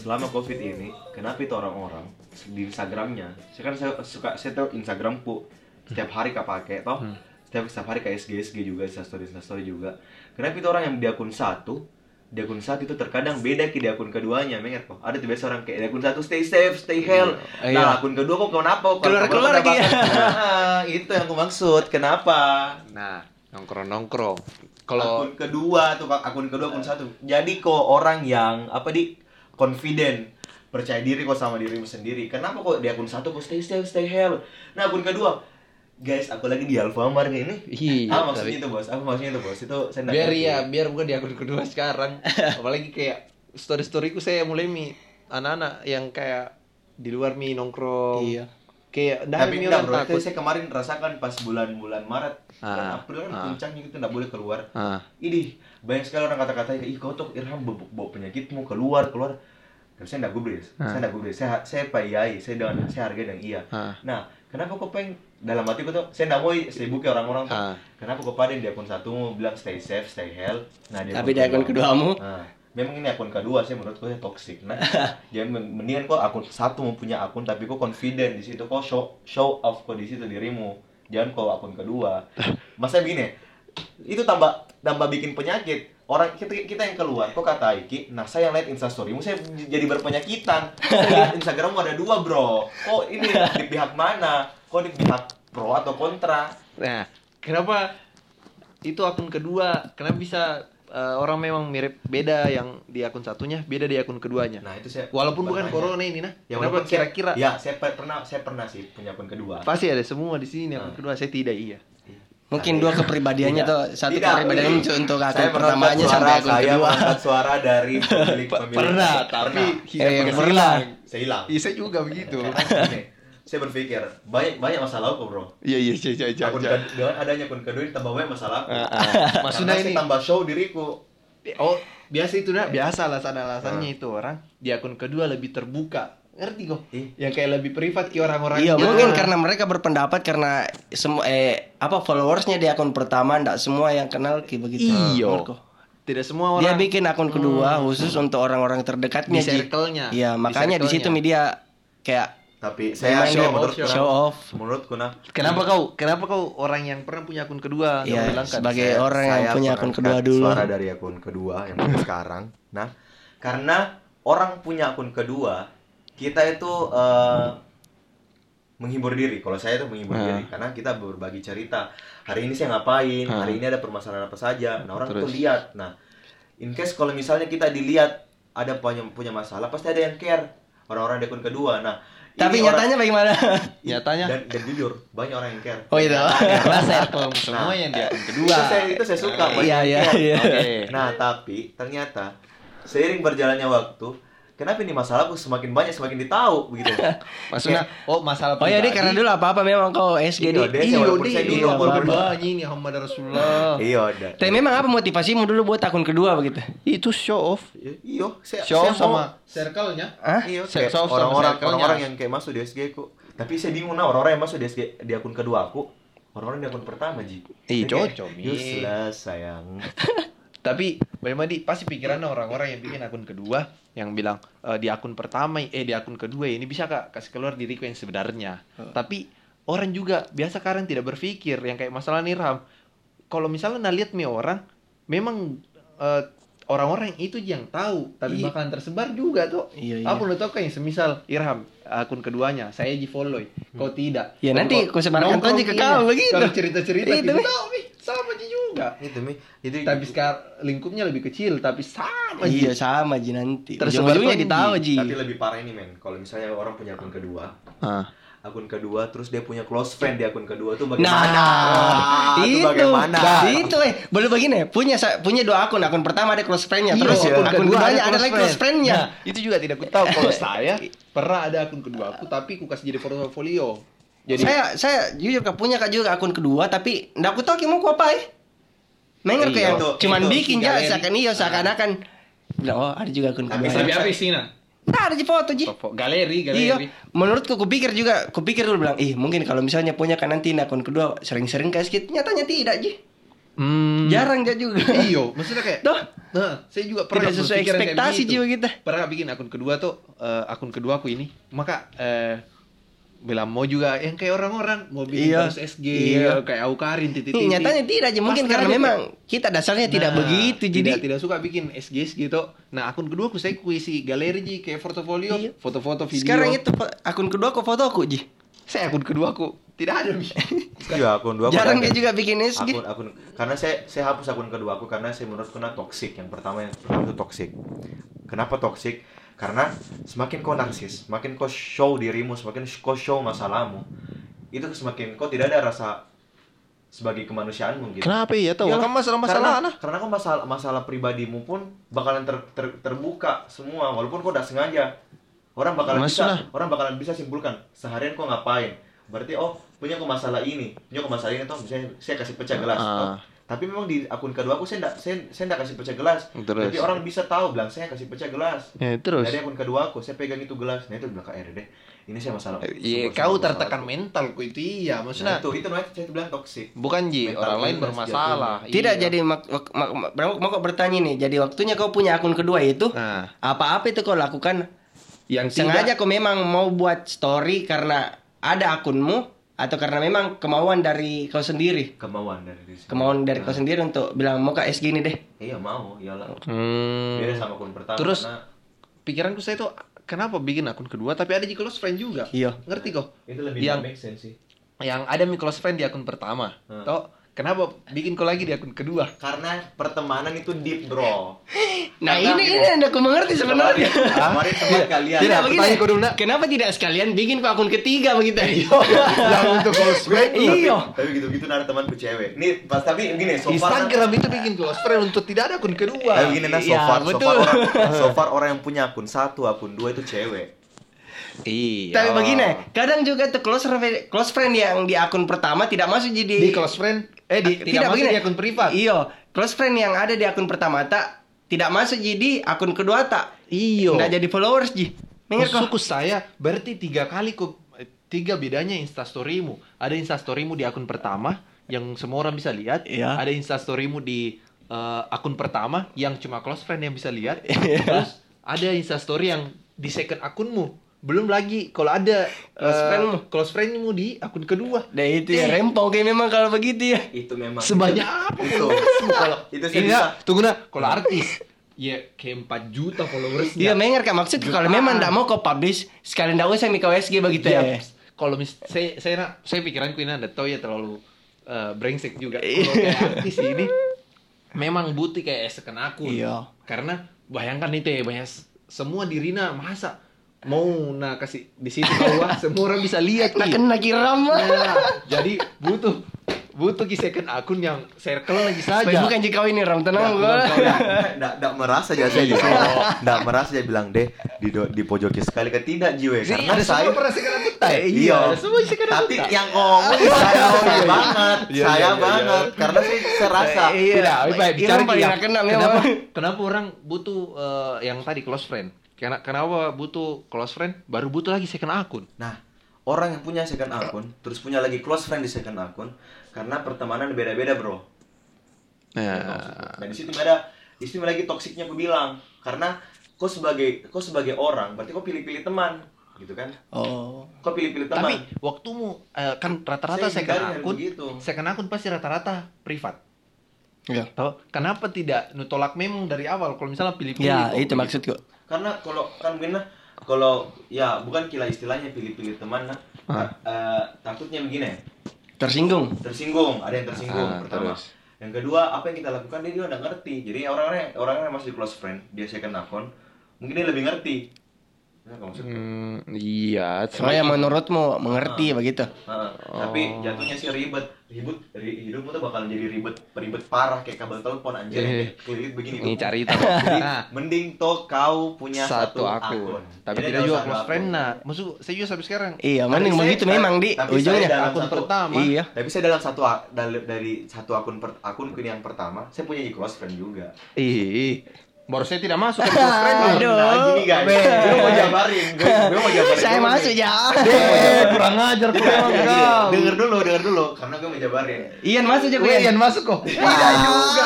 selama covid ini kenapa itu orang-orang di Instagramnya? Saya kan saya suka saya tahu Instagramku setiap hari kak pakai toh setiap setiap hari kayak SG SG juga story story juga. Kenapa itu orang yang di akun satu di akun satu itu terkadang beda ki di akun keduanya mengerti kok ada tuh biasa orang kayak di akun satu stay safe stay health Iya. nah akun kedua kok kenapa kok Keluar-keluar Kalau- kalau lagi. bahas- Nah, itu yang aku maksud. Kenapa? Nah, nongkrong-nongkrong. Kalau akun kedua tuh akun kedua akun satu. Jadi kok orang yang apa di confident percaya diri kok sama dirimu sendiri. Kenapa kok di akun satu kok stay safe stay health nah akun kedua guys aku lagi di Alfamart ini. Iya, ah maksudnya itu bos. Apa maksudnya itu bos. Itu saya biar ya, biar bukan di akun kedua sekarang. Apalagi kayak story-storyku saya mulai mi anak-anak yang kayak di luar mi nongkrong. Iya. Kayak dah tapi enggak orang bro takut. itu saya kemarin rasakan pas bulan-bulan Maret Ah, kan April kan ah. puncaknya itu nggak boleh keluar Ah, Ini banyak sekali orang kata-kata ih kau tuh Irham bawa, bawa penyakitmu keluar keluar. Tapi saya nggak gubris, Ah. saya nggak gubris. Saya saya payai, saya dengan saya hargai dengan iya. ah, Nah, kenapa kau pengen dalam hatiku tuh saya nggak mau sibuk ya orang-orang tuh. ah. Kenapa kau pada di akun satu bilang stay safe, stay health. Nah, Tapi di akun keduamu? Nah, memang ini akun kedua sih menurutku ya toxic. Nah, men- mendingan kok akun satu mau punya akun tapi kok confident di situ kok show show off kok di situ dirimu. Jangan kok akun kedua. Masa begini, itu tambah tambah bikin penyakit. Orang kita, kita yang keluar, kok kata Iki, nah saya yang lihat instastorymu, saya jadi berpenyakitan. Saya lihat Instagrammu ada dua bro. Kok ini di pihak mana? Kok di pihak pro atau kontra? Nah, kenapa itu akun kedua? Kenapa bisa eh, orang memang mirip beda yang di akun satunya, beda di akun keduanya? Nah itu saya Walaupun bukan bertanya. corona ini nah. Ya kenapa kira-kira? Ya saya pe- pernah saya pernah sih punya akun kedua. Pasti ada semua di sini akun Ah. kedua. Saya tidak iya. Mungkin dua kepribadiannya Tidak. tuh satu Tidak, kepribadian ini. untuk Saya akun pertamanya sampai akun saya kedua. suara dari pemilik pemilik. Pernah, tapi Eh, yang pernah. saya hilang. Iya, saya juga begitu. Saya berpikir banyak banyak masalah kok bro. Iya, iya, iya, iya, iya. Akun iya. kedua, dengan adanya akun kedua ini tambah banyak masalah. Ah, ah. Maksudnya Karena ini saya tambah show diriku. Oh, biasa itu nah, biasa alasan-alasannya itu orang di akun kedua lebih terbuka. Ngerti kok? Ih. Yang kayak lebih privat ke orang-orang. Iya, yang- mungkin karena mereka berpendapat karena semua eh apa followersnya di akun pertama ndak semua yang kenal kayak begitu. Iyo. Tidak semua Dia orang bikin akun kedua khusus untuk orang-orang terdekatnya. di circle-nya. Iya, makanya di situ media kayak Tapi saya show, dia menurut show off. Menurutku nah. Kenapa kau? Kenapa kau orang yang pernah punya akun kedua Iya, yang bilangkan? sebagai Saya- orang yang saya punya akun kedua dulu. Suara dari akun kedua yang sekarang. Nah, karena orang punya akun kedua, kita itu eh, menghibur diri. Kalau saya itu menghibur Ah. diri karena kita berbagi cerita. Hari ini saya ngapain? Ah. Hari ini ada permasalahan apa saja. Nah, orang tuh Terus? lihat. Nah, in case kalau misalnya kita dilihat ada punya punya masalah, pasti ada yang care. Orang-orang di akun kedua. Nah, tapi ini orang- nyatanya bagaimana? Nyatanya? dan, dan jujur banyak orang yang care. Oh iya. Karena circle semua yang di akun kedua. Itu saya, itu saya suka. banyak Iya, iya, iya. Oke. Nah, tapi ternyata seiring berjalannya waktu, kenapa ini masalahku semakin banyak semakin ditahu begitu. Maksudnya, oh masalah Oh ya, pribadi. dia karena dulu apa-apa memang kau SG Iya, Iya, walaupun dia saya dulu iya, banyak ini Muhammad Rasulullah. Iya, ada. Tapi memang apa motivasimu dulu buat akun kedua begitu? Itu show off. Iya, saya, Show off sama circle-nya. Hah? Iya, Saya kayak show off sama orang-orang orang-orang yang kayak masuk di SG ku. Tapi saya bingung nah orang-orang yang masuk di SG di akun kedua aku, orang-orang di akun pertama ji. Kayak, cocok. Useless sayang. Tapi memang di pasti pikirannya orang-orang yang bikin akun kedua yang bilang "Eh, di akun pertama eh di akun kedua ini bisa kak kasih keluar diriku yang sebenarnya. Tapi orang juga biasa kadang tidak berpikir yang kayak masalah Nirham. Kalau misalnya nah lihat nih orang memang eh, orang-orang itu yang tahu tapi Iya. bakalan tersebar juga tuh. Iya, iya. Apa lu tahu kan yang semisal Irham akun keduanya saya di follow kau tidak. Ya, Tapi nanti kau sebarkan aja ke kau, begitu. Kalau cerita-cerita Itu, kita Mi. tahu Mi, sama aja juga. itu mi. Itu Tapi sekarang lingkupnya lebih kecil tapi sama Iya Ji. sama Ji nanti. Tersebar Ujung-ujungnya tuh, ditahu Ji. Tapi lebih parah ini men. Kalau misalnya orang punya akun kedua, Ah. akun kedua terus dia punya close friend di akun kedua tuh Nah, bagaimana? itu, Tuh bagaimana? Nah, itu eh boleh begini, punya punya dua akun, akun pertama ada close friend-nya, Iya, terus akun akun, keduanya ada lagi close friend-nya. Nah, itu juga tidak ku tahu kalau saya pernah ada akun kedua aku tapi ku kasih jadi portofolio. Jadi saya saya jujur kak punya kak juga akun kedua tapi ndak aku tahu mau apa eh. Mengerti Iya, yang itu- cuman itu bikin galeri. seakan iya seakan-akan bilang oh ada juga akun Tapi kedua. saya- apa isinya? Nah, ada di foto Ji. Galeri, Iya, menurutku kupikir juga, kupikir dulu bilang, ih mungkin kalau misalnya punya kan nanti akun kedua sering-sering kayak sedikit, nyatanya tidak Ji. Hmm. Jarang dia juga. Iyo, maksudnya kayak Toh, Nah, saya juga pernah tidak sesuai kayak ekspektasi juga kita. Pernah bikin akun kedua tuh, eh, akun kedua aku ini, maka eh bilang mau juga yang kayak orang-orang mau bikin Iya. terus SG Iya. kayak Aukarin titik Nih, nyatanya tidak aja mungkin karena memang kita dasarnya tidak begitu jadi tidak, tidak suka bikin SG gitu. Nah akun kedua aku saya kuisi galeri ji kayak portofolio, Iya. foto-foto video. sekarang itu akun kedua kok foto aku Ji. saya akun kedua aku tidak ada Mi. Iya, akun dua aku Jarang dia juga bikin SG. akun akun karena saya saya hapus akun kedua aku karena saya menurutku na toxic yang pertama yang itu toxic kenapa toxic karena semakin kau narsis semakin kau show dirimu semakin kau show masalahmu itu semakin kau tidak ada rasa sebagai kemanusiaanmu gitu Kenapa ya tahu? Iyalah, Kan masalah-masalah karena, karena kau masalah masalah pribadimu pun bakalan ter, ter- terbuka semua walaupun kau udah sengaja orang bakalan Masalah. bisa orang bakalan bisa simpulkan seharian kau ngapain berarti oh punya kau masalah ini punya kau masalah ini toh misalnya saya kasih pecah gelas Ah. toh. Tapi memang di akun kedua aku saya enggak saya saya enggak kasih pecah gelas Terus? jadi orang bisa tahu bilang saya kasih pecah gelas Ya, terus. dari akun kedua aku saya pegang itu gelas nah itu bilang kak RD ini saya masalah Iya, sumber- kau tertekan masalahku. mentalku itu iya, nah, maksudnya itu itu namanya saya bilang toxic bukan Ji, Mental orang lain bermasalah. Tidak Iya. jadi mak, mak, mak, mak- mau, mau kok bertanya nih. Jadi waktunya kau punya akun kedua itu Nah, apa-apa itu kau lakukan yang sengaja tidak kau memang mau buat story karena ada akunmu atau karena memang kemauan dari kau sendiri. kemauan dari diri sendiri. Kemauan dari kau Nah, sendiri untuk bilang mau kak SG ini deh. iya mau iyalah Hmm. beda sama akun pertama Terus- karena pikiranku saya tuh kenapa bikin akun kedua tapi ada di close friend juga. Iya. Ngerti kok? itu lebih Yang- make sense sih Yang ada mi close friend di akun pertama. Hmm. Toh, kenapa bikin kau lagi di akun kedua? karena pertemanan itu deep bro Nah Karena ini gini, ini yang aku mengerti sebenarnya. kemarin teman kalian Tidak, begini, kau dulu, Nak. Kenapa tidak sekalian bikin ke akun ketiga begitu? yang untuk close friend. Iya. tapi gitu gitu ada temanku cewek nih pas tapi gini so far Instagram itu bikin close friend untuk tidak ada akun kedua. tapi gini nah so Iya, far so betul. far orang so far orang yang punya akun satu akun dua itu cewek Iya. Tapi begini, kadang juga tuh close friend, close friend yang di akun pertama tidak masuk jadi di close friend eh di, tidak, masuk begini. di akun privat. Iya, close friend yang ada di akun pertama tak tidak masuk jadi akun kedua tak. Iyo. Tidak jadi followers ji. Suku saya berarti tiga kali kok tiga bedanya instastorymu. Ada instastorymu di akun pertama yang semua orang bisa lihat. Iya. Ada instastorymu di eh, akun pertama yang cuma close friend yang bisa lihat. Iya. Terus ada instastory yang di second akunmu. Belum lagi kalau ada Close eh, friendmu. close friendmu di akun kedua. Nah itu ya rempong kayak memang kalau begitu ya. itu memang Sebanyak itu, apa itu kalau itu nak, tunggu nak kalau artis ya kayak 4 juta followersnya Iya menger kak maksud kalau memang tidak mau kau publish sekalian tidak usah mikau SG begitu Iya, ya. kalau mis saya saya nak- saya pikiranku ini anda tahu ya terlalu eh, brengsek juga. Iya. Kalau kayak artis ini memang butuh kayak second akun. Iya. Karena bayangkan itu ya banyak semua dirina masa mau nah kasih di situ bawah semua orang bisa lihat Nak Ki. kena kiram Nah, jadi butuh butuh ki second akun yang circle lagi saja. Bukan jika kau ini ram tenang ya. Nggak, nggak merasa aja saya. Nggak merasa dia bilang deh di di pojoki sekali ke tidak jiwe karena ada saya semua pernah second akun tak? Iya. akun tapi yang ngomong saya saya banget Iya, saya iya, iya, banget karena saya serasa Iya. Tidak, baik bicara kenapa, kenapa orang butuh eh, yang tadi close friend? Karena kenapa butuh close friend? Baru butuh lagi second akun. Nah, orang yang punya second akun, terus punya lagi close friend di second akun, karena pertemanan beda-beda, bro. Nah, Nah, di situ ada, di situ lagi toksiknya aku bilang, karena kau sebagai kau sebagai orang, berarti kau pilih-pilih teman, gitu kan? Oh. Kau pilih-pilih tapi teman. waktumu eh, kan rata-rata Saya second akun, begitu. second akun pasti rata-rata privat. Iya. Tahu? Kenapa tidak nutolak memang dari awal? Kalau misalnya pilih-pilih. Ya, itu maksudku. Karena kalau kan begini nah, kalau ya bukan kila istilahnya pilih-pilih teman, nah, eh, takutnya begini, Tersinggung. tersinggung, ada yang tersinggung Ah, pertama. terus. Yang kedua, apa yang kita lakukan dia juga udah ngerti. Jadi orang-orang orang-orang yang masih close friend, dia second akun, mungkin dia lebih ngerti. Ya, nggak maksudku. Hmm, iya. Soalnya menurutmu mengerti begitu. Heeh, Tapi jatuhnya sih ribet, ribut, ri- hidupmu tuh bakalan jadi ribet, ribet parah kayak kabel telepon anjir, Eh. kelilit begini. Ini cari tahu. Nah, mending toh kau punya satu satu, akun. Tapi Jadi tidak juga close friend. akun. Nah, maksud saya juga sampai sekarang. Iya, mending saya- begitu memang di tapi saya ujungnya. dalam Akun satu- pertama. Iya. Tapi saya dalam satu dari, dari satu akun per, akun yang pertama, saya punya close friend juga. Ih, Baru saya tidak masuk ke close friend. nih. Aduh. Nah, gini guys, Be. gue mau jabarin, gue gue mau jabarin. Saya masuk ya. Eh, kurang ajar kau emang Iya, kau. Denger dulu, denger dulu, karena gue mau jabarin. Ian masuk aja Weh, Ian. masuk kok. Tidak juga.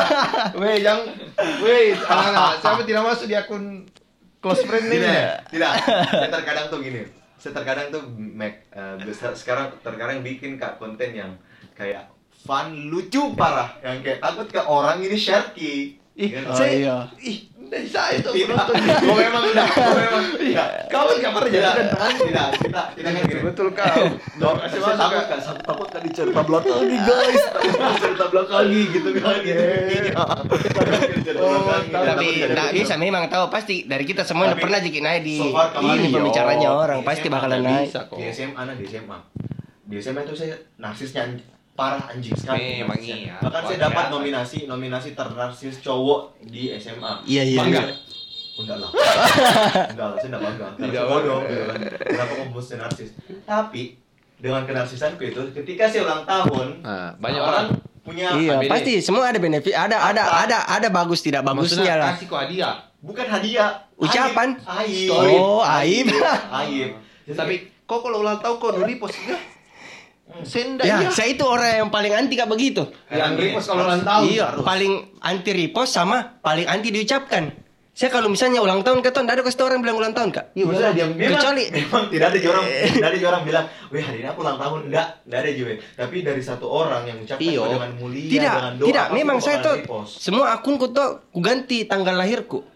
Weh, yang weh, anak-anak, siapa tidak masuk di akun close friend ini? Tidak, tidak. Saya terkadang tuh gini. Saya terkadang tuh make eh, besar- sekarang terkadang bikin kak konten yang kayak fun, lucu parah, yang kayak takut ke orang ini share ki. Ih? Oh, saya, iya. ih, tuh Tidak, penonton. gue memang tidak, gue memang tidak. Kawan kamar aja Tidak, kan? tidak, tidak, tidak kan gini. Betul kau. Dok, saya takut kan, saya takut kan dicerita belakangi guys, Takut cerita belakangi gitu kan, gitu. Oh, tapi- nggak cerita bisa memang tahu pasti dari kita semua udah pernah jadi naik di ini yo, pembicaranya orang pasti bakalan nggak naik. di SMA nah di SMA di SMA itu saya narsisnya parah anjing sekali Memang narsisnya. iya. bahkan saya dapat nominasi nominasi ternarsis cowok di SMA Iya, iya, bangga iya. enggak lah enggak lah saya enggak bangga Tidak bodoh bangga. gitu kan kenapa narsis tapi dengan kenarsisanku itu ketika saya ulang tahun Nah, banyak orang orang punya Iya, ABD. pasti semua ada benefit, ada ada Apa? ada ada bagus tidak bagusnya Maksudnya lah. kasih kok hadiah. bukan hadiah Ucapan? aib Story. Oh, aib. aib Jadi Tapi kok kalau ulang tahun kok nu repost enggak? Senda Ya, ya. saya itu orang yang paling anti kayak begitu. Yang repost kalau ulang tahun. Iya, harus. paling anti repost sama paling anti diucapkan. Saya kalau misalnya ulang tahun keton, ada kasih orang bilang ulang tahun kak. Iya, maksudnya dia Memang, Kecuali- memang tidak ada orang tidak ada orang bilang, "Weh, hari ini aku ulang tahun." Enggak, enggak ada juga. Tapi dari satu orang yang ucapkan Iyo. dengan mulia tidak, dengan doa. tidak. Memang saya tuh semua akunku tuh ku ganti tanggal lahirku.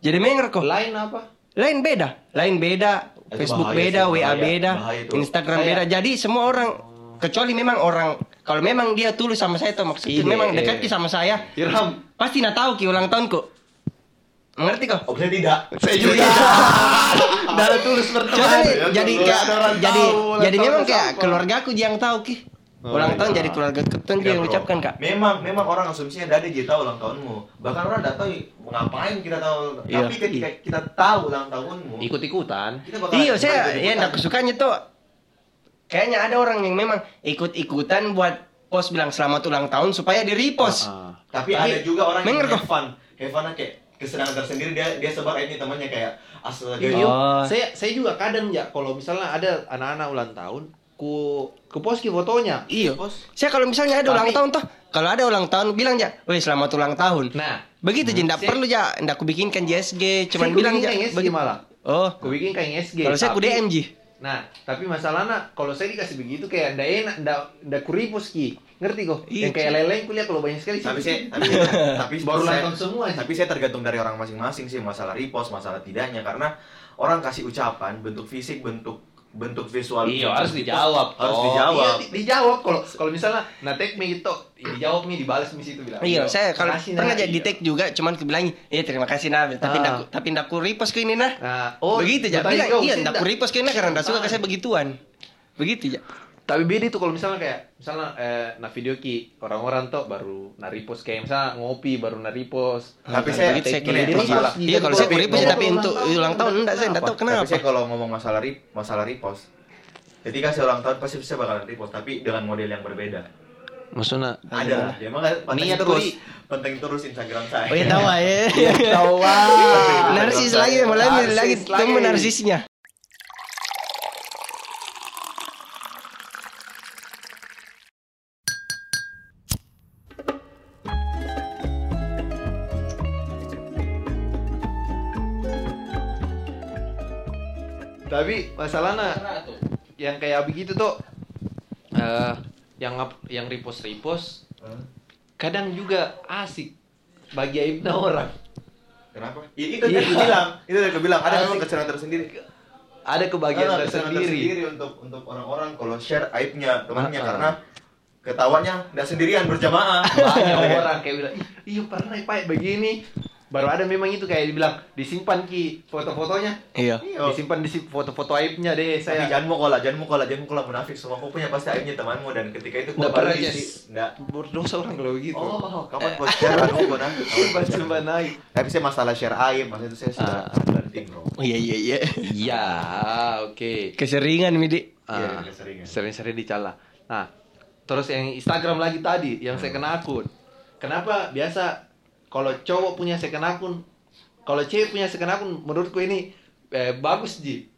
Jadi menger kok. Lain apa? Lain beda, lain beda, Facebook bahaya beda, sih, WA bahaya. beda, Bahaya. Instagram Kayak- beda. Jadi semua orang kecuali memang orang kalau memang dia tulus sama saya tuh maksudnya Iya. memang dekat ki sama saya, Irham. pasti nak tahu ki ulang tahunku. Mengerti kok? Oh, saya tidak. Saya juga. Dalam tulus berteman. Jadi ya, jadi kayak jadi memang kayak keluarga aku yang tahu ki. Oh, Ulang tahun iya. jadi keluarga keton Tidak, yang bro. ucapkan kak. Memang memang orang asumsinya tidak ada dia tahu ulang tahunmu. Bahkan orang tidak tahu ngapain kita tahu. Iya. Tapi ketika kita tahu ulang tahunmu, Ikut-ikutan. kita bakal Iya saya ya ndak sukanya tuh kayaknya ada orang yang memang ikut-ikutan buat post bilang selamat ulang tahun supaya di repost. Ah, Tapi, Tapi, ada juga orang yang have fun. Have fun kayak kesenangan tersendiri dia dia sebar ini temannya kayak astaga Iya, Oh. saya saya juga kadang ya kalau misalnya ada anak-anak ulang tahun, ku ku post ki fotonya. Iya. Bos. Saya kalau misalnya ada ulang Tapi- tahun tuh, kalau ada ulang tahun bilang ya, "Weh, selamat ulang tahun." Nah, Begitu Hmm. je, ndak Saya- perlu ya, ndak ku bikinkan JSG, cuman bilang ya. SG begitu. malah. Oh, Ku bikin kayak SG. kalau saya ku tapi- DM ji. Nah, tapi masalahnya kalau saya dikasih begitu kayak ndak enak, ndak ndak ku repost ki. Ngerti kok? Iya, Yang kayak Ki. lele kuliah kalau banyak sekali tapi sih. saya tapi saya- tapi baru saya- nonton semua tapi saya tergantung dari orang masing-masing sih masalah repost masalah tidaknya karena orang kasih ucapan bentuk fisik bentuk bentuk visual Iya harus dijawab. harus dijawab Iya, di- dijawab kalau kalau misalnya nah tag me gitu, dijawab nih dibalas di situ bilang. Iya, saya kalau pernah jadi Iya. tag juga, cuman ku bilang, "Iya, terima kasih nah." Tapi Ah. tapi ndak ku repost ke ini nah. Nah, oh, begitu ya. Bilang, iya, ndak ku repost ke ini karena ndak suka kasih begituan. Begitu ya. Tapi beda itu kalau misalnya kayak misalnya eh, nah video ki orang-orang tuh baru na repost kayak misalnya ngopi baru na repost. Tapi saya- saya gini, masalah- masalah. Iya, kalau saya repost ya, tapi untuk ulang tahun enggak saya enggak tahu tapi kenapa. saya kalau ngomong masalah rip masalah repost ketika saya ulang tahun pasti saya bakalan repost tapi dengan model yang berbeda Maksudnya ada lah ya emang penting Niat terus penting terus Instagram saya Oh ya tahu ya. tahu Narsis lagi, Narsis lagi lagi. temu narsisnya. Tapi masalahnya yang kayak begitu tuh eh yang up- yang repost repost kadang juga asik bagi aibnya orang. kenapa? Ya, itu yang aku bilang itu yang aku bilang ada memang kesenangan tersendiri. Ada kebahagiaan Ada kesenangan tersendiri. untuk untuk orang-orang kalau share aibnya temannya Ah, karena ketawanya nggak sendirian berjamaah. Banyak orang kayak bilang, "Ih, iya pernah Pak begini." Baru ada memang itu kayak dibilang disimpan ki foto-fotonya. Iya. Iya. Disimpan di foto-foto aibnya deh Tapi saya. jangan mau kola, jangan mau kola, jangan mau kola munafik. Semua kau punya pasti aibnya temanmu dan ketika itu Nggak pernah. Jess. Nggak. Berdosa orang kalau begitu. Oh, kapan kau share? Aduh, kau nah. Sumpah naik. Tapi saya masalah share aib, maksudnya itu saya sudah Ah. penting, bro. Oh iya iya iya. Iya, oke. Keseringan Midi. Iya, Ah, keseringan. sering-sering dicela. Nah, terus yang Instagram lagi tadi, yang second akun. Kenapa biasa kalau cowok punya second akun kalau cewek punya second akun menurutku ini eh, bagus ji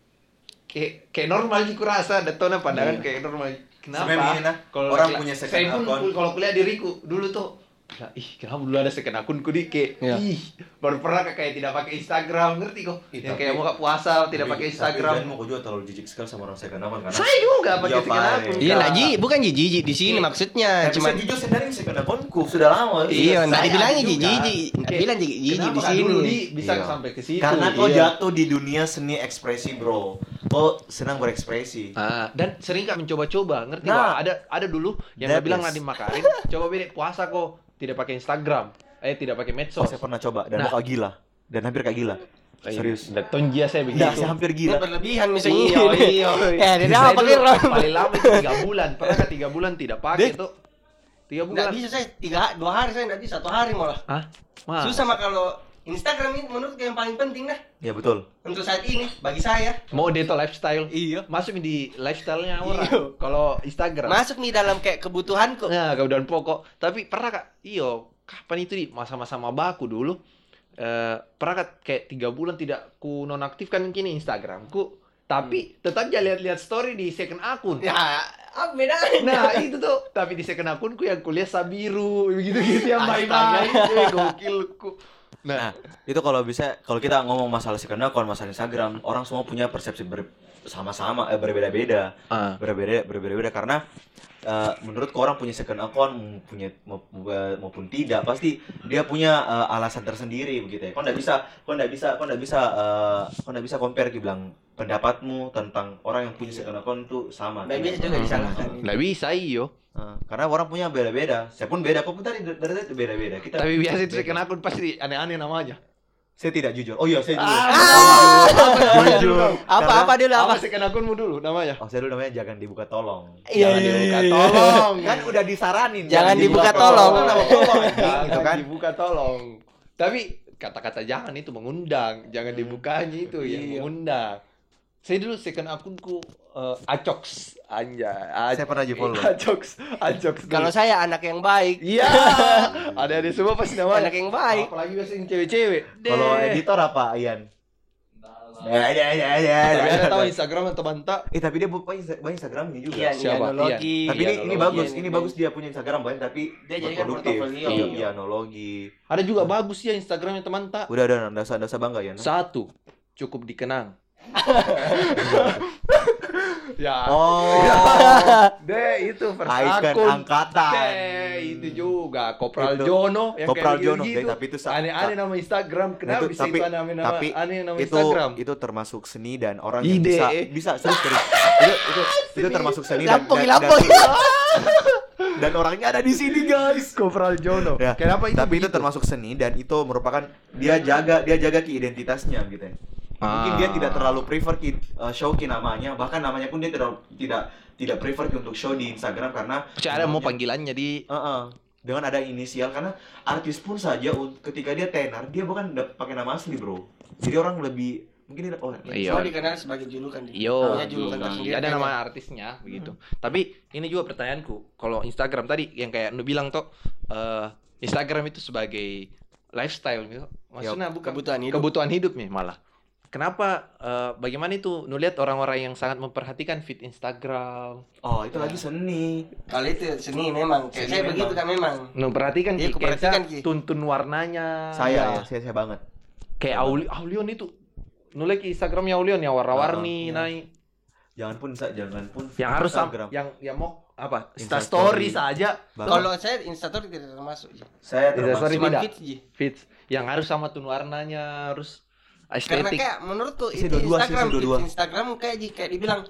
kayak kayak normal sih kurasa datanya pandangan Iya. kayak normal kenapa nah, kalau orang punya second saya pun account. kalau kuliah diriku dulu tuh Nah, ih kenapa dulu ada second akunku di kayak Iya. ih baru pernah kayak tidak pakai Instagram ngerti kok yang tapi- kayak mau puasa tidak pakai Instagram Tapi mau juga terlalu jijik sekali sama orang second account karena saya juga pakai Iya, second akun Iya, Ji, bukan Ji, Ji di sini maksudnya Tapi cuma saya jujur sebenarnya second accountku sudah lama. Iya, enggak Saya dibilangnya Ji, juga. Ji, Ji. Enggak Kayak, bilang Ji, Ji kenapa di nggak sini. di bisa Iya. sampai ke situ Karena kau Iya. jatuh di dunia seni ekspresi, bro. Kau senang berekspresi. Ah, dan sering kak mencoba-coba, ngerti Nah. nggak? Ada ada dulu yang dia bilang Nadiem Makarim, coba beda puasa kok tidak pakai Instagram, eh tidak pakai Oh, medsos. saya pernah coba dan Nah. mau gila. Dan hampir kayak gila. Serius. Dan tonjia saya begitu. Dah, saya hampir gila. berlebihan misalnya. Iya, iya. Eh, dia Saya apa? Paling lama itu tiga bulan. Pernah nggak tiga bulan tidak pakai tuh? Tiga Enggak bulan. bisa saya tiga dua hari saya enggak bisa satu hari malah. Hah? Susah mah kalau Instagram ini menurut yang paling penting dah Ya betul. untuk saat ini bagi saya. Mau deto lifestyle. Iya. Masuk di lifestyle-nya orang. Iya. Kalau Instagram. Masuk nih dalam kayak kebutuhanku. Nah, kemudian pokok. Tapi pernah kak, iyo, kapan itu di masa-masa mabaku dulu, eh pernah kak kayak tiga bulan tidak ku nonaktifkan kini Instagramku, tapi tetap aja lihat-lihat story di second akun. Ya, apa bedanya? Nah itu tuh, tapi di second akunku yang kuliah Sabiru, begitu-gitu yang eh, gokilku. Nah, Nah, itu kalau bisa kalau kita ngomong masalah second account, masalah Instagram, orang semua punya persepsi ber- sama-sama eh, berbeda-beda. ah, Berbeda berbeda-beda karena eh, menurutku orang punya second account mau punya mau- maupun tidak pasti dia punya eh, alasan tersendiri begitu ya. Kau nggak bisa, kau nggak bisa, kau nggak bisa, eh, kau nggak bisa compare bilang pendapatmu tentang orang yang punya second account itu sama. Nggak bisa Tidak. juga disalahkan. nggak bisa iyo. Eh, karena orang punya beda-beda. Saya pun beda, kau pun tadi dari tadi itu beda-beda. Kita Tapi biasa itu second akun pasti aneh-aneh namanya. Saya tidak jujur. Oh iya, saya jujur. Ah, jujur. Apa Karena- apa dulu apa? Second akunmu dulu namanya? Oh, saya dulu namanya jangan dibuka tolong. Iya, Jangan iya, dibuka iya. tolong. Kan udah disaranin. Jangan dibuka tolong. Kan nama tolong anjing, Jangan gitu kan. dibuka tolong. Tapi kata-kata jangan itu mengundang, jangan dibukanya itu yang Iya. mengundang. Saya dulu second akunku eh, Acox anjay. Saya pernah follow. Acox, Acox. Kalau saya anak yang baik, Iya. Ada ada semua pasti namanya. anak yang baik. Apalagi biasanya cewek-cewek. Kalau editor apa, Ian? Ya, ya, ya, ya. Tapi ya. ada tahu Instagram atau banta? Eh, tapi dia banyak Instagramnya juga. Iya, Siapa? teknologi. Tapi ini ini Iya, bagus, iya, ini iya. bagus dia punya Instagram banyak tapi Dia jadikan produktif. portofolio. Iya, iya, analogi. Ada juga bagus ya Instagramnya teman tak. Udah, udah, udah, usah bangga ya. Satu, cukup dikenang. ya. Oh, Deh itu first icon akun. angkatan. Deh, itu juga Kopral Itu. Jono yang Kopral kayak Jono, gitu. deh, tapi itu sa- aneh-aneh nama Instagram. Kenapa Nah, itu- bisa tapi- itu aneh nama tapi aneh nama itu Instagram? itu termasuk seni dan orang yang Ide. bisa bisa serius serius itu itu itu termasuk seni dan Lampung, dan, lampung. dan, dan orangnya ada di sini guys Kopral Jono. ya Kenapa itu? tapi itu begitu? termasuk seni dan itu merupakan dia jaga dia jaga ke identitasnya gitu ya mungkin dia Ah. tidak terlalu prefer ki, uh, show ki namanya bahkan namanya pun dia tidak tidak tidak prefer ki untuk show di Instagram karena Cara mau namanya- panggilannya di Uh-uh. dengan ada inisial karena artis pun saja ketika dia tenar dia bukan pakai nama asli bro jadi orang lebih mungkin dia- oh Iya. Soalnya dikenal sebagai julukan. dia. Yo, Punya julukan tersendiri. ada nama ya. artisnya begitu. Tapi ini juga pertanyaanku, kalau Instagram tadi yang kayak Nu bilang tuh eh, Instagram itu sebagai lifestyle gitu. Maksudnya bukan kebutuhan hidup. kebutuhan hidup nih malah. Kenapa eh, bagaimana itu Nu lihat orang-orang yang sangat memperhatikan feed Instagram. oh itu lagi seni Kalau itu seni memang. Kayak Seni saya memang. begitu kan memang. Nu perhatikan Iya, Ki, perhatikan, saya Ki. tuntun warnanya. saya ya saya saya banget Kayak Auli, Aulion itu. Nu lihat Instagramnya Aulion yang warna-warni Ah, iya. naik. jangan pun sa- jangan pun Yang harus Instagram yang yang mau apa? Insta Insta story story. saja. Kalau saya instastory tidak termasuk. Saya Tidak, termasuk sorry, Cuma tidak. Fits yang harus sama tone warnanya harus Karena kayak menurutku Isi itu dua-dua, Instagram, Instagram kayak Ji, kayak dibilang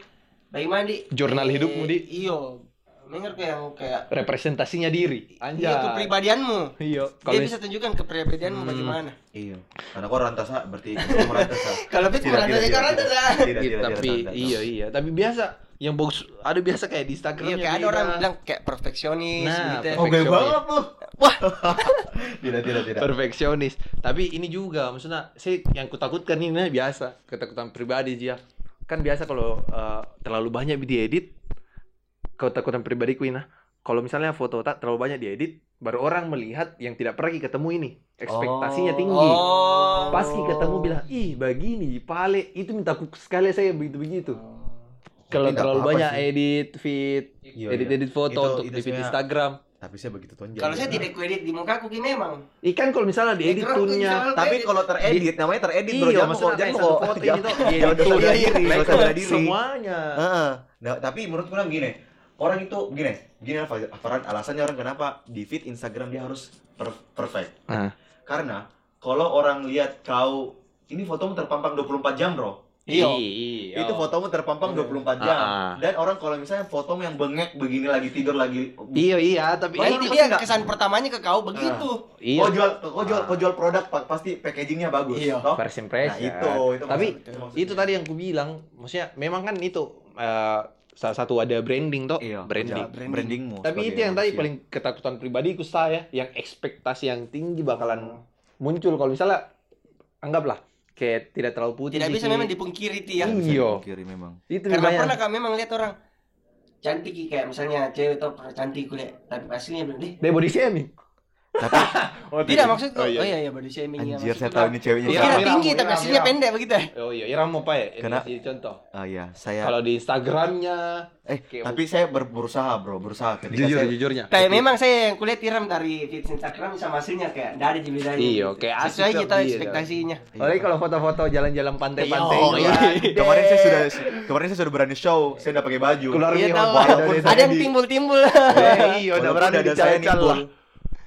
bagaimana di Jurnal hidupmu, Di. Iyo. Mengerti yang kayak representasinya diri iya anjay kepribadianmu. iya Dia kalau bisa tunjukkan kepribadianmu Hmm. bagaimana. iya karena kau rantasa berarti kau merantasa Kalau merasa tidak, kau Iya, tidak, tapi iya iya tapi biasa yang bagus ada biasa kayak di Instagram Iya kayak ada orang bilang kayak perfeksionis Nah, gitu. ya. oh gaya Perfeksionis. banget lu Wah. tidak tidak tidak perfeksionis tapi ini juga maksudnya saya yang kutakutkan ini biasa ketakutan pribadi dia kan biasa kalau eh, terlalu banyak diedit ketakutan pribadiku ini kalau misalnya foto tak terlalu banyak diedit, baru orang melihat yang tidak pernah ketemu ini. Ekspektasinya Oh. tinggi. Oh. Pas Ki ketemu bilang, ih begini, pale, itu minta aku sekali saya begitu-begitu. Kalau Tapi nggak terlalu apa-apa banyak sih. edit feed, Iya, edit-edit foto Itu- untuk itu di feed sebenarnya- Instagram. Tapi saya begitu tonjol. Kalau saya tidak kuedit di muka aku ki memang. Ikan kalau misalnya diedit Background tuh tunnya, Tapi kalau teredit namanya teredit bro. Iya, Jangan maksudnya kok jangan satu foto ini tuh, iya, bela iya, diri, iya, semuanya. Heeh. Nah, tapi menurutku bilang gini, orang itu gini, gini Alfaran, alasannya orang kenapa di feed Instagram dia harus per- perfect. Ah. Karena kalau orang lihat kau ini fotomu terpampang 24 jam, Bro. Iya. Iya. Itu fotomu terpampang 24 jam. Ah. Dan orang kalau misalnya fotomu yang bengek begini lagi tidur lagi Iya iya, tapi Wah, Itu dia kesan pertamanya ke kau begitu. iya. Kau jual kau jual kau jual produk pa- pasti packagingnya bagus, Iya. toh? First Nah, impression. itu, itu Tapi maksud- maksudnya. itu tadi yang ku bilang, maksudnya memang kan itu eh, salah satu ada branding toh, Iya, branding. branding. brandingmu. Tapi itu yang tadi paling ketakutan pribadiku saya, yang ekspektasi yang tinggi bakalan muncul kalau misalnya anggaplah kayak tidak terlalu putih. Tidak bisa dikit. memang dipungkiri itu ya. Iya. dipungkiri memang. Itu Karena banyak. pernah kak memang lihat orang cantik kayak misalnya cewek tuh cantik kuliah tapi aslinya bilang deh Dia body shaming. Tapi Oh, tidak maksudku Oh, oh iya. iya iya body shaming ya anjir saya tahu ini ceweknya. Iya, Kira Iram, tinggi Iram, tapi aslinya Iram. pendek begitu ya. Oh iya, Iram mau apa ya? Ini Kena- kasih contoh. Ah iya, saya Kalau di Instagramnya, eh tapi saya ber- berusaha, Bro, berusaha ketika jujur saya jujurnya. Kayak memang saya yang kulihat Iram dari feed Instagram sama aslinya kayak enggak ada bedanya. Iya, kayak asik Sesuai kita iya. ekspektasinya. Apalagi kalau foto-foto jalan-jalan pantai-pantai Iya, itu iya. kemarin saya sudah kemarin saya sudah berani show, saya udah pakai baju. Keluar Iya nih, Ada yang timbul-timbul. Iya, udah berani dada saya nimbul.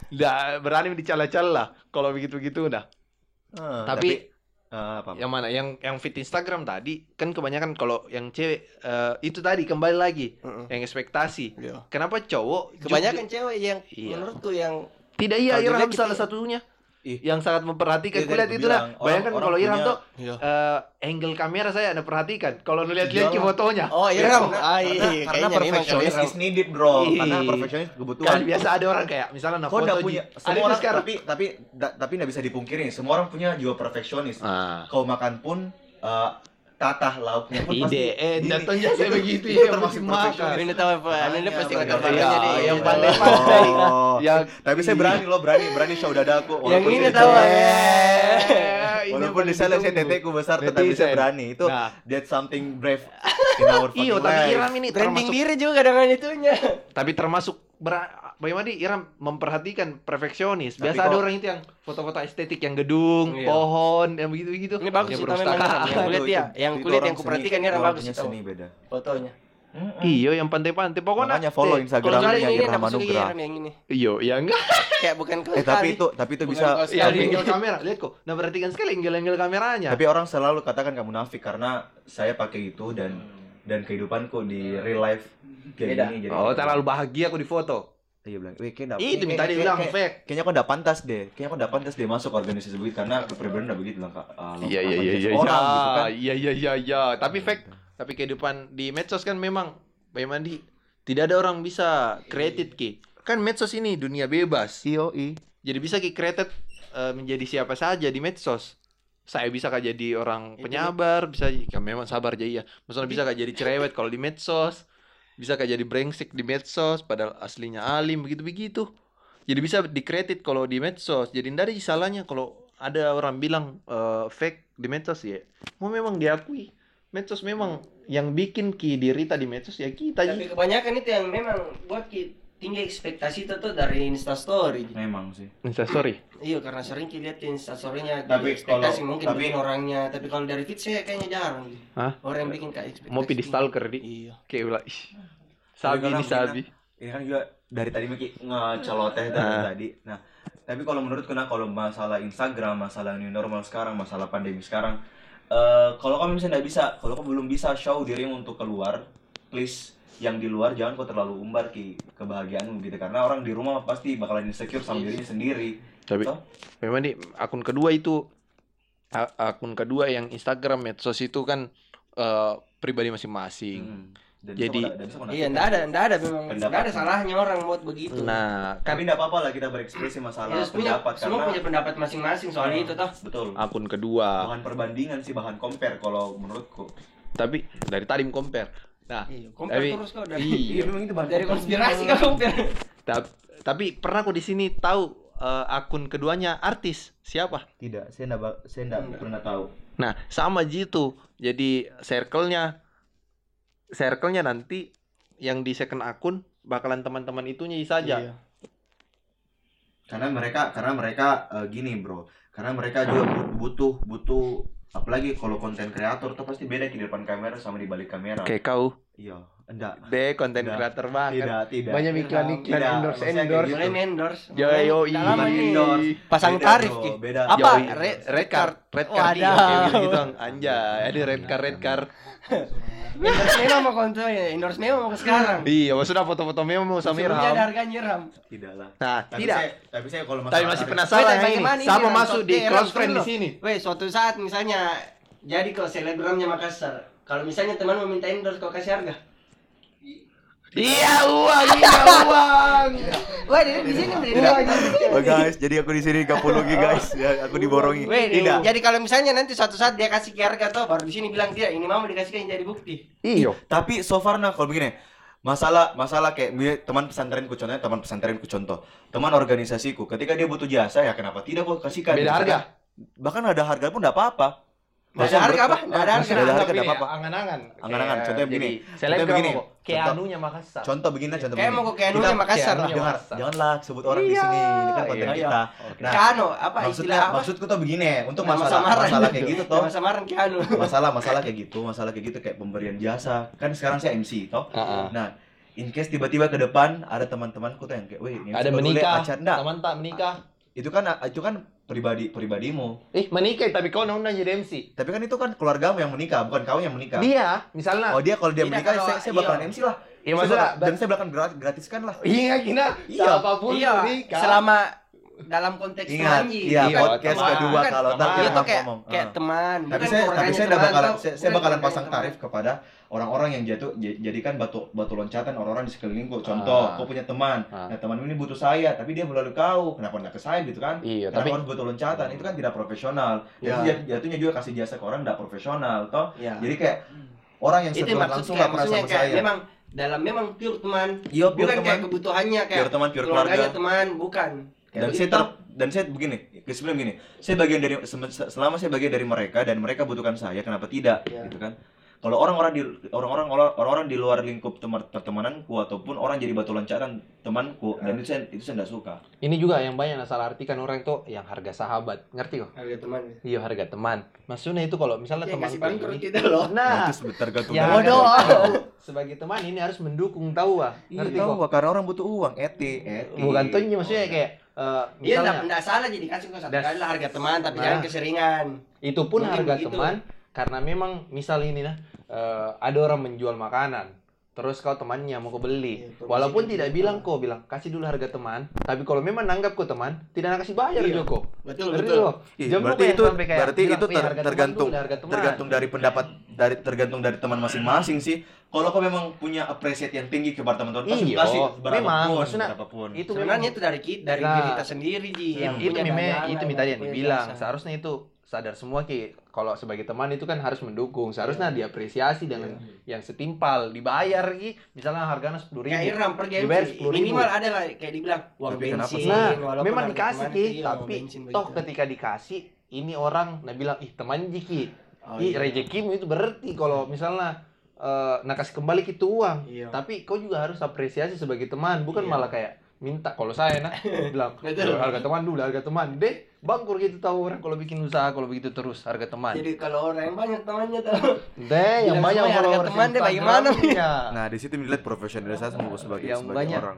Udah berani dicala-cala kalau begitu-begitu udah. Ah, Tapi- ah, apa? Yang mana? Yang yang fit Instagram tadi kan kebanyakan kalau yang cewek eh, itu tadi kembali lagi Heeh. yang ekspektasi. Iya. Kenapa cowok Kebanyakan cewek yang Iya. menurutku yang tidak iya Irham dilihat salah ya. satunya Ih. yang sangat memperhatikan. Iya, Kulihat itu lah. Bayangkan orang kalau Irham punya- tuh eh, angle kamera saya ada perhatikan. Kalau lihat-lihat ke Iyalah. fotonya. Oh, Ya, Iram. karena, Ah, iya, karena, karena kalau is needed, bro. Iya. Karena perfectionist kebutuhan. Kan biasa ada orang kayak misalnya nah foto udah punya ada semua orang sekarang. tapi tapi da- tapi nggak bisa dipungkiri semua orang punya jiwa perfeksionis. Ah. Kau makan pun eh, tatah lauknya pun Ide, eh, datangnya saya begitu Itu ya, termasuk makan. Ini tahu apa? Ini pasti nggak makanya. fotonya di Iya, yang pandai-pandai. Oh. Yang Tapi saya berani loh, berani berani show dadaku. Yang ini tahu ya. Ini Walaupun di sana saya teteku besar tetapi Netizen. saya berani. Itu Nah. that's something brave in our fucking Iyo, tapi life. Iram ini Branding termasuk diri juga dengan itunya. tapi termasuk ber- bagaimana di Iram memperhatikan perfeksionis. Tapi Biasa ada orang itu yang foto-foto estetik yang gedung, Iya. pohon, yang begitu-begitu. Ini bagus yang sih tapi memang yang kulihat Itu- ya, itu- yang itu orang yang kuperhatikan orang bagus tahu. seni beda. Fotonya. Iya, yang pantai-pantai. Pokoknya Makanya follow eh, Instagramnya Irham. Iram yang ini. Iya, ya enggak. Kayak bukan kau Eh tapi itu tapi itu Bukan bisa kau Iya, sekali. di angle kamera. Lihat kok. Nah, perhatikan sekali angle-angle kameranya. Tapi orang selalu katakan kamu munafik karena saya pakai itu dan dan kehidupanku di real life Beda. jadi. oh, terlalu bahagia aku di foto. Iya bilang, "Wih, kayaknya Itu minta dia bilang fake. Kayaknya kok udah pantas deh. Kayaknya kok udah pantas deh masuk organisasi begitu karena kepribadian udah begitu lah Kak. Ah, Iya, iya, iya, iya, Orang iya. gitu kan. Iya, iya, iya, iya. Tapi fake. Tapi kehidupan di medsos kan memang Pak Mandi tidak ada orang bisa created ki. Kan medsos ini dunia bebas. Iyo, i. Jadi bisa ki created eh, menjadi siapa saja di medsos. Saya bisa kah jadi orang penyabar, bisa kan memang sabar aja iya. Maksudnya bisa kah jadi cerewet kalau di medsos. Bisa kah jadi brengsek di medsos padahal aslinya alim begitu-begitu. Jadi bisa di kredit kalau di medsos. Jadi ada salahnya kalau ada orang bilang eh, fake di medsos ya. Mau memang diakui. Medsos memang yang bikin ki dirita di medsos ya kita Tapi kebanyakan itu yang memang buat ki- tinggi ekspektasi itu tuh dari Instastory. Memang sih. Insta story. Iya karena sering lihat di Instastory-nya Tapi tapi ekspektasi kalau- mungkin tapi- orangnya, tapi kalau dari feed saya kayaknya jarang. Hah? Orang yang bikin kayak ekspektasi. Mau pilih stalker di. Iya. Kayak ulah. Sabi ini kadang sabi. Ini kan juga dari tadi Miki ngeceloteh dari Ah. tadi. Nah, tapi kalau menurutku nah kalau masalah Instagram, masalah new normal sekarang, masalah pandemi sekarang, eh kalau kamu misalnya nggak bisa, kalau kamu belum bisa show dirimu untuk keluar, please yang di luar jangan kau terlalu umbar ki kebahagiaanmu gitu karena orang di rumah pasti bakalan insecure sama dirinya sendiri. Tapi Toh? memang nih akun kedua itu a- akun kedua yang Instagram medsos itu kan eh, pribadi masing-masing. Hmm. Dan Jadi- bisa Iya, enggak ada, enggak ada memang enggak ada salahnya orang buat begitu. Nah, kan Tapi nggak apa-apa lah kita berekspresi masalah Ya, punya, pendapat semua karena punya pendapat masing-masing soal Hmm. itu toh. betul. akun kedua. Bahan perbandingan sih, bahan compare kalau menurutku. Tapi dari tadi compare. Nah, Iya, compare tapi terus kau dari iya. memang itu bahan dari konspirasi kau compare. Ta- tapi pernah kok di sini tahu eh, akun keduanya artis siapa? Tidak, saya enggak saya enggak pernah tahu. Nah, sama gitu. Jadi circle-nya circle-nya nanti yang di second akun bakalan teman-teman itunya saja. Iya. Karena mereka karena mereka eh, gini, Bro. Karena mereka juga bu- butuh butuh apalagi kalau konten kreator tuh pasti beda di depan kamera sama di balik kamera. Kayak kau, Iya, enggak. be konten kreator banget. Tidak, tidak. Banyak iklan-iklan Tidak, endorse endorse. gitu. Endorse. Yo, mulai yo, udah lama i- nih. endorse. Pasang Beda, tarif, Ki. Beda. Apa? Yoi. Red, red card, red card, Wadaw. iya, kayak begitu Ang. anjay, ada red card, red card. Endorse memang mau konto ya, endorse memang mau ke sekarang. Iya, maksudnya foto-foto memo mau sama Sebelumnya ada Ram. harganya Ram. Tidak lah. Nah, Tapi tidak. saya, tapi saya kalau masalah Tapi masih penasaran ini. Sama masuk di close friend di sini. Weh, suatu saat misalnya jadi kok selebgramnya Makassar. Kalau misalnya teman mau minta endorse kau kasih harga. Iya, uang, iya uang. Wah, di, di sini di Oh guys, jadi aku di sini kapologi guys. Ya, aku diborongi. Weh, Tidak. jadi kalau misalnya nanti suatu saat dia kasih ke harga tuh baru di sini bilang dia ini mau dikasihkan jadi bukti. Iyo. Tapi so far nah kalau begini, masalah masalah kayak teman pesantrenku contohnya teman pesantrenku contoh, teman organisasiku ketika dia butuh jasa ya kenapa tidak kok kasihkan. Beda harga. Bahkan ada harga pun enggak apa-apa. Nggak ada harga apa? Nggak ada harga. Nggak ada harga enggak apa-apa. Angan-angan. Angan-angan, Kayak contohnya begini. Contohnya Selebgram begini. kok. Kayak Contoh- anunya Makassar. Contoh begini, contoh Kayak begini. mau ke Keanunya Makassar lah. Keanunya Jangan, Makassar. janganlah sebut orang di Iya. sini. Ini kan konten Iya. kita. Nah, Kano, apa maksudnya istilah apa? maksudku tuh begini, untuk masalah masalah kayak gitu toh. Samaran Keanu. masalah masalah kayak gitu masalah kayak gitu kayak pemberian jasa kan sekarang saya MC toh nah in case tiba-tiba ke depan ada teman-temanku tuh yang kayak weh ini Ada menikah. acara enggak Teman tak menikah. itu kan itu kan pribadi pribadimu Eh, menikah tapi kau undang jadi MC. tapi kan itu kan keluargamu yang menikah bukan kau yang menikah Dia, misalnya. oh dia kalau dia Tidak, menikah kalau- saya, saya bakalan iya. MC lah Iya, maksudnya, dan saya bakalan gratis, gratiskan lah Iya, Gina. Iya. Siapa pun Iya, menikah. selama dalam konteks ingat iya Iya, podcast teman. kedua Bukan, kalau Iya tuh kayak ngomong kayak Ah. teman. tapi bukan saya tapi saya udah bakalan saya, saya Bukan bakalan pasang teman. tarif kepada orang-orang yang jatuh jadikan batu batu loncatan orang-orang di sekelilingku contoh Ah. kau punya teman Ah. nah teman ini butuh saya tapi dia melalui kau kenapa nggak ke saya gitu kan Iya, Kenapa tapi harus batu loncatan itu kan tidak profesional Iya. jadi jat- jatuhnya juga kasih jasa ke orang tidak profesional toh Iya. jadi kayak orang yang maksud langsung nggak pernah sama kayak saya memang dalam memang pure teman. Iya, pure bukan teman. kayak kebutuhannya kayak pure teman pure keluarganya keluarga teman, bukan. Kayak dan saya begitu. ter, dan saya begini sebelum gini saya bagian dari selama saya bagian dari mereka dan mereka butuhkan saya kenapa tidak Iya. gitu kan kalau orang-orang di orang-orang orang-orang di luar lingkup teman pertemananku ataupun orang jadi batu loncatan temanku dan itu saya itu saya tidak suka ini juga yang banyak salah artikan orang itu yang harga sahabat. Ngerti kok? harga teman. Iya, harga teman. Maksudnya itu kalau misalnya Yang teman bangkrut kita loh. Nah, itu tergantung yang dari- Bodoh. sebagai teman ini harus mendukung tahu ah. Iya, Ngerti tahu, kok? karena orang butuh uang eti eti Bukan tuh maksudnya kayak eh, Iya, enggak salah jadi kasih kok satu Das- kali lah harga teman tapi Nah. jangan keseringan. itu pun Mungkin harga begitu. teman karena memang misal ini nah eh, ada orang menjual makanan terus kau temannya mau kau beli Iya, walaupun tidak bilang kau bilang kasih dulu harga teman tapi kalau memang nanggap kau teman tidak nak kasih bayar Iya. Joko Betul, Ngerti betul. kok? Iya, berarti itu kayak berarti bilang, itu "Wih, ter- harga teman tergantung dulu, harga teman." tergantung dari pendapat dari tergantung dari teman masing-masing sih. Kalau kau memang punya appreciate yang tinggi kepada teman-teman, pasti Iya, kasih memang, berapapun, maksudnya berapapun. itu Sebenarnya memang itu dari kita, dari Nah, diri kita sendiri Ji. yang itu dagangan, itu minta yang dibilang seharusnya itu sadar semua ki kalau sebagai teman itu kan harus mendukung seharusnya diapresiasi dengan yang setimpal dibayar ki misalnya harganya sepuluh Kayak ribu Iram pergi Dibayar MC, 10.000. minimal ada lah kayak dibilang uang Tapi kenapa bensin. sih? Nah, memang dikasih ki, iya, tapi toh begitu. ketika dikasih ini orang nah bilang ih teman Jiki, Oh, ih iya. rezekimu itu berarti kalau misalnya eh nah kasih kembali itu uang, Iya. tapi kau juga harus apresiasi sebagai teman, bukan Iya. malah kayak minta kalau saya nak bilang harga teman dulu harga teman deh bangkur gitu tahu orang kalau bikin usaha kalau begitu terus harga teman Jadi kalau orang yang banyak temannya tuh. deh yang Bilang banyak harga teman deh, bagaimana? Instagramnya. Nah, di situ dilihat profesionalisasimu sebagai Yang sebagai banyak. orang.